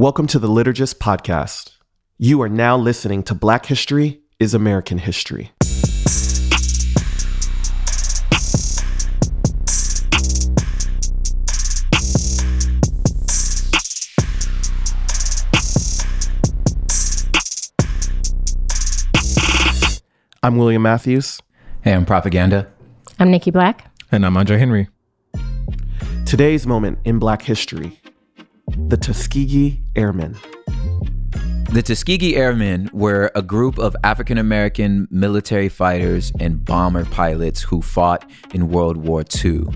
Welcome to the Liturgist Podcast. You are now listening to Black History is American History. I'm William Matthews. Hey, I'm Propaganda. I'm Nikki Black. And I'm Andre Henry. Today's moment in Black history the Tuskegee Airmen. The Tuskegee Airmen were a group of African American military fighters and bomber pilots who fought in World War II.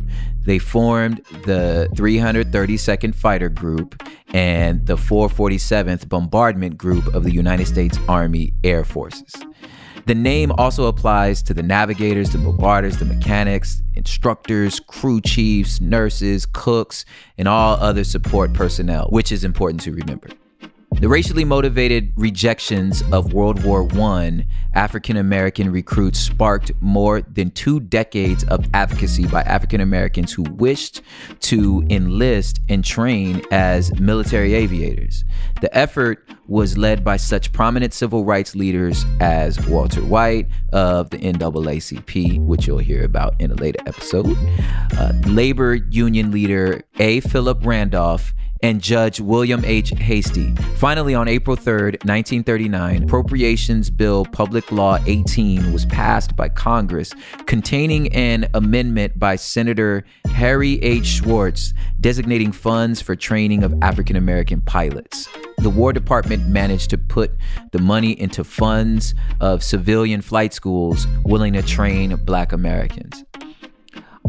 They formed the 332nd Fighter Group and the 447th Bombardment Group of the United States Army Air Forces. The name also applies to the navigators, the bombardiers, the mechanics, instructors, crew chiefs, nurses, cooks, and all other support personnel, which is important to remember. The racially motivated rejections of World War I African American recruits sparked more than two decades of advocacy by African Americans who wished to enlist and train as military aviators. The effort was led by such prominent civil rights leaders as Walter White of the NAACP, which you'll hear about in a later episode, uh, labor union leader A. Philip Randolph, and Judge William H. Hastie. Finally, on April 3rd, 1939, Appropriations Bill Public Law 18 was passed by Congress, containing an amendment by Senator Harry H. Schwartz designating funds for training of African American pilots. The War Department managed to put the money into funds of civilian flight schools willing to train black Americans.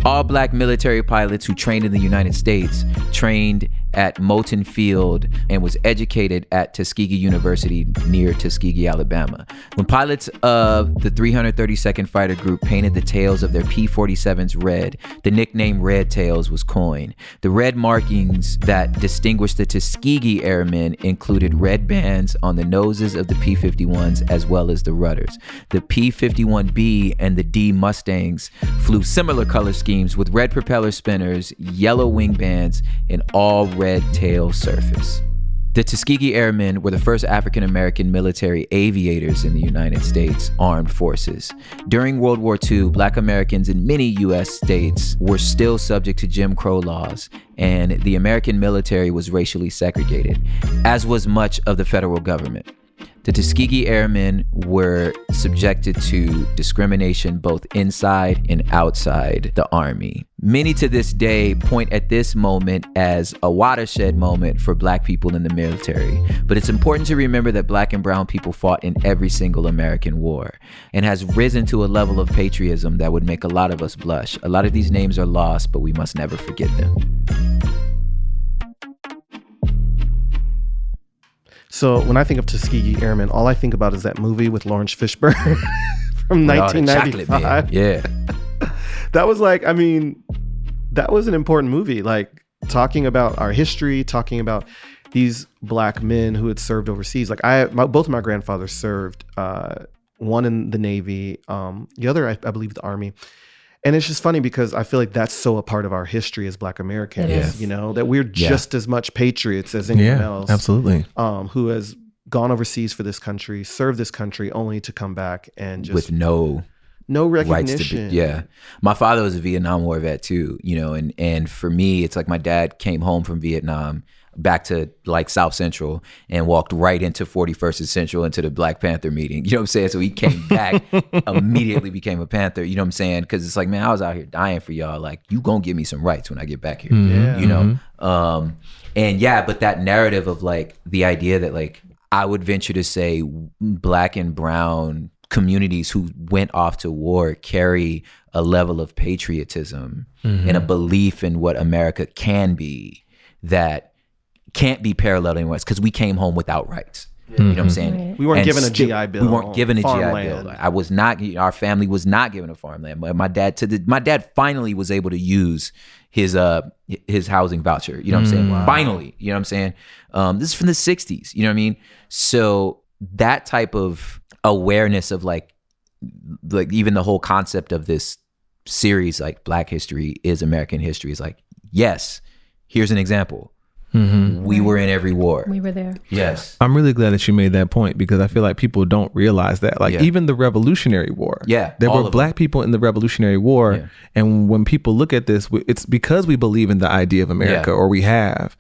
All black military pilots who trained in the United States trained at Moton Field and was educated at Tuskegee University near Tuskegee, Alabama. When pilots of the 332nd Fighter Group painted the tails of their P 47s red, the nickname Red Tails was coined. The red markings that distinguished the Tuskegee Airmen included red bands on the noses of the P 51s as well as the rudders. The P 51B and the D Mustangs flew similar color schemes with red propeller spinners, yellow wing bands, and all red red tail surface. The Tuskegee Airmen were the first African American military aviators in the United States Armed Forces. During World War II, black Americans in many U.S. states were still subject to Jim Crow laws, and the American military was racially segregated, as was much of the federal government. The Tuskegee Airmen were subjected to discrimination both inside and outside the Army. Many to this day point at this moment as a watershed moment for black people in the military. But it's important to remember that black and brown people fought in every single American war and has risen to a level of patriotism that would make a lot of us blush. A lot of these names are lost, but we must never forget them. So when I think of Tuskegee Airmen, all I think about is that movie with Laurence Fishburne from 1995. Yeah. that was like, I mean, that was an important movie. Like talking about our history, talking about these black men who had served overseas. Like I, my, both of my grandfathers served. Uh, one in the Navy, um, the other, I, I believe, the Army and it's just funny because I feel like that's so a part of our history as Black Americans. Yes. You know that we're yeah. just as much patriots as anyone yeah, else. Absolutely. Um, who has gone overseas for this country, served this country, only to come back and just with no no recognition. Be, yeah, my father was a Vietnam War vet too. You know, and and for me, it's like my dad came home from Vietnam back to like South Central and walked right into 41st and Central into the Black Panther meeting. You know what I'm saying? So he came back, immediately became a Panther. You know what I'm saying? Because it's like, man, I was out here dying for y'all. Like, you gonna give me some rights when I get back here. Mm-hmm. Yeah. You know? Mm-hmm. Um, and yeah, but that narrative of like the idea that like I would venture to say black and brown communities who went off to war carry a level of patriotism mm-hmm. and a belief in what America can be that can't be paralleled anywhere because we came home without rights. You know what I'm saying? We weren't and given a GI Bill. We weren't given a GI Bill. I was not. Our family was not given a farmland. My dad to the, my dad finally was able to use his uh his housing voucher. You know what I'm saying? Wow. Finally, you know what I'm saying? Um, this is from the '60s. You know what I mean? So that type of awareness of like like even the whole concept of this series like Black History is American history is like yes. Here's an example we were in every war. We were there. Yes. I'm really glad that you made that point because I feel like people don't realize that. Like Yeah. even the Revolutionary War. Yeah, There were of black people in the Revolutionary War. Yeah. And when people look at this, it's because we believe in the idea of America Yeah. Mm-hmm. or we have.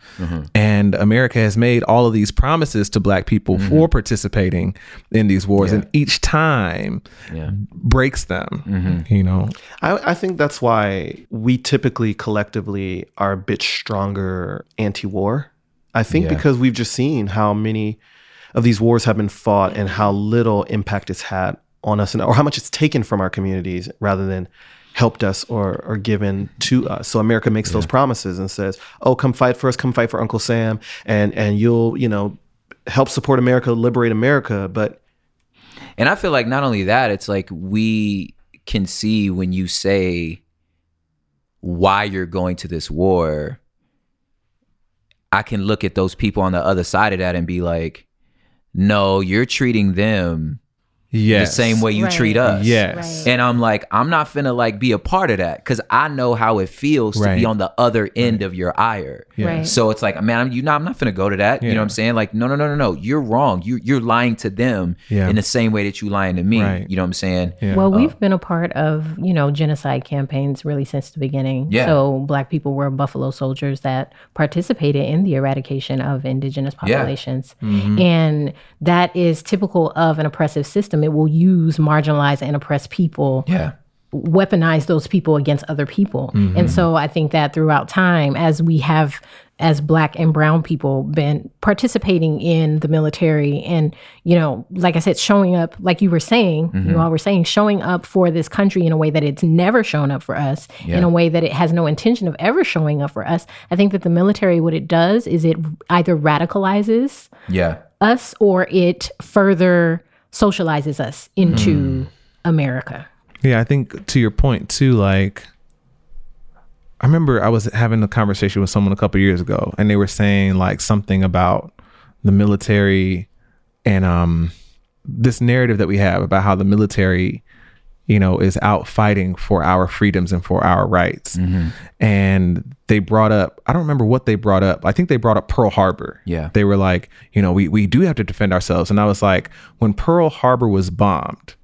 And America has made all of these promises to black people Mm-hmm. for participating in these wars. And each time Yeah. breaks them, Mm-hmm. you know? I, I think that's why we typically collectively are a bit stronger anti-war. I think Yeah. because we've just seen how many of these wars have been fought and how little impact it's had on us and or how much it's taken from our communities rather than helped us or or given to us. So America makes those promises and says, "Oh, come fight for us, come fight for Uncle Sam and and you'll, you know, help support America, liberate America." But And I feel like not only that, it's like we can see when you say why you're going to this war, I can look at those people on the other side of that and be like, no, you're treating them Yes. the same way you Right. treat us. Yes. Right. And I'm like, I'm not finna like be a part of that because I know how it feels to be on the other end of your ire. Yeah. Right. So it's like, man, I'm you know, I'm not finna go to that. You know what I'm saying? Like, no, no, no, no, no. You're wrong. You you're lying to them Yeah. in the same way that you lying to me. Right. You know what I'm saying? Yeah. Well, uh, we've been a part of, you know, genocide campaigns really since the beginning. Yeah. So black people were buffalo soldiers that participated in the eradication of indigenous Yeah. populations. Mm-hmm. And that is typical of an oppressive system. It will use marginalized and oppressed people Yeah. weaponize those people against other people. And mm-hmm. so I think that throughout time, as we have, as black and brown people, been participating in the military and, you know, like I said, showing up, like you were saying, you mm-hmm. all were saying, showing up for this country in a way that it's never shown up for us, in a way that it has no intention of ever showing up for us. I think that the military, what it does is it either radicalizes Yeah. us or it further socializes us into America. Yeah, I think to your point too, like I remember I was having a conversation with someone a couple years ago and they were saying like something about the military and um this narrative that we have about how the military you know is out fighting for our freedoms and for our rights. Mm-hmm. And they brought up I don't remember what they brought up. I think they brought up Pearl Harbor. Yeah. They were like, you know, we we do have to defend ourselves and I was like when Pearl Harbor was bombed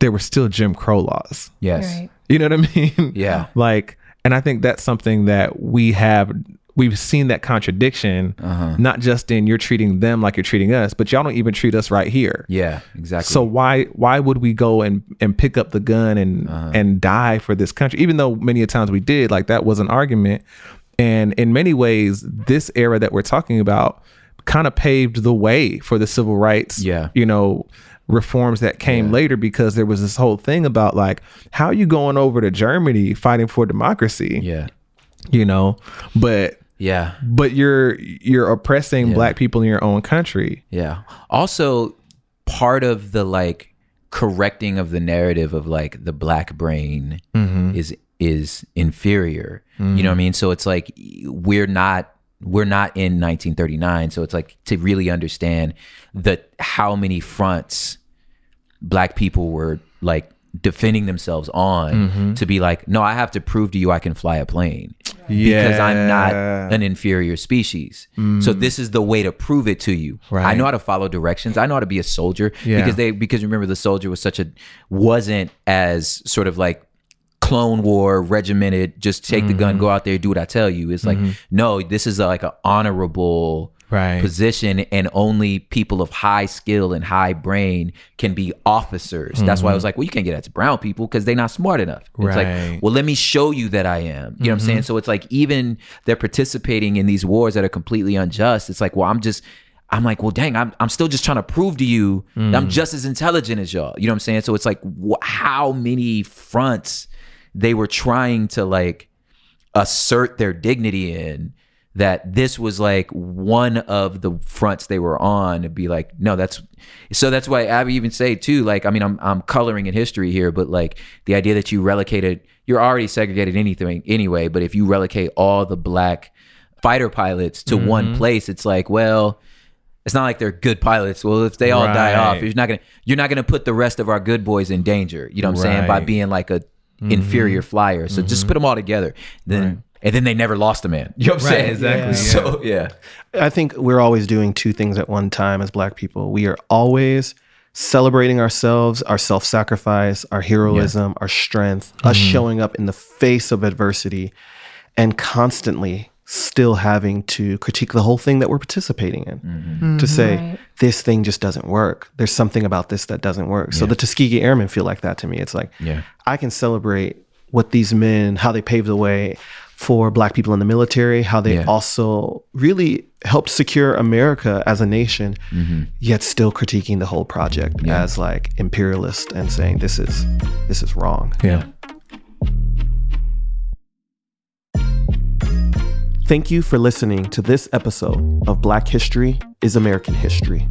there were still Jim Crow laws. Yes. You know what I mean? Yeah. like, and I think that's something that we have. We've seen that contradiction, Uh-huh. not just in you're treating them like you're treating us, but y'all don't even treat us right here. Yeah. Exactly. So why why would we go and and pick up the gun and Uh-huh. and die for this country? Even though many a times we did, like that was an argument. And in many ways, this era that we're talking about kind of paved the way for the civil rights. Yeah. You know, reforms that came later because there was this whole thing about like how are you going over to Germany fighting for democracy? yeah. You know, but Yeah. but you're you're oppressing black people in your own country. Yeah. Also, part of the like correcting of the narrative of like the black brain mm-hmm. is is inferior. You know what I mm-hmm. mean? So it's like we're not we're not in 1939. So it's like to really understand the how many fronts black people were like defending themselves on mm-hmm. to be like, no, I have to prove to you I can fly a plane because I'm not an inferior species. So mm. this is the way to prove it to you. I know how to follow directions. I know how to be a soldier Yeah. because they because remember the soldier was such a wasn't as sort of like clone war regimented just take the gun mm-hmm. go out there do what i tell you it's like mm-hmm. no this is a, like an honorable Right. position and only people of high skill and high brain can be officers that's why i was mm-hmm. like well you can't get that to brown people because they're not smart enough it's Right. like well let me show you that i am you know what i'm saying mm-hmm. so it's like even they're participating in these wars that are completely unjust it's like well i'm just I'm like, well, dang, I'm, I'm still just trying to prove to you that I'm mm. just as intelligent as y'all. You know what I'm saying? So it's like, wh- how many fronts they were trying to like assert their dignity in that this was like one of the fronts they were on to be like no that's so that's why abby even say too like i mean i'm i'm coloring in history here but like the idea that you relocated you're already segregated anything anyway but if you relocate all the black fighter pilots to one mm-hmm. place it's like well it's not like they're good pilots. Well, if they all die off, you're not gonna you're not gonna put the rest of our good boys in danger. You know what I'm saying? By being like a mm-hmm. inferior flyer. So just mm-hmm. put them all together. Then and then they never lost a man. You know what I'm Right, saying? exactly, yeah. So yeah, I think we're always doing two things at one time as black people. We are always celebrating ourselves, our self sacrifice, our heroism, our strength, us mm-hmm. showing up in the face of adversity, and constantly still having to critique the whole thing that we're participating in mm-hmm. to mm-hmm. say, Right. this thing just doesn't work. There's something about this that doesn't work. So the Tuskegee Airmen feel like that to me. It's like, Yeah. I can celebrate what these men, how they paved the way for black people in the military, how they Yeah. also really helped secure America as a nation, Mm-hmm. yet still critiquing the whole project as like imperialist and saying this is this is wrong. Yeah. Thank you for listening to this episode of Black History is American History.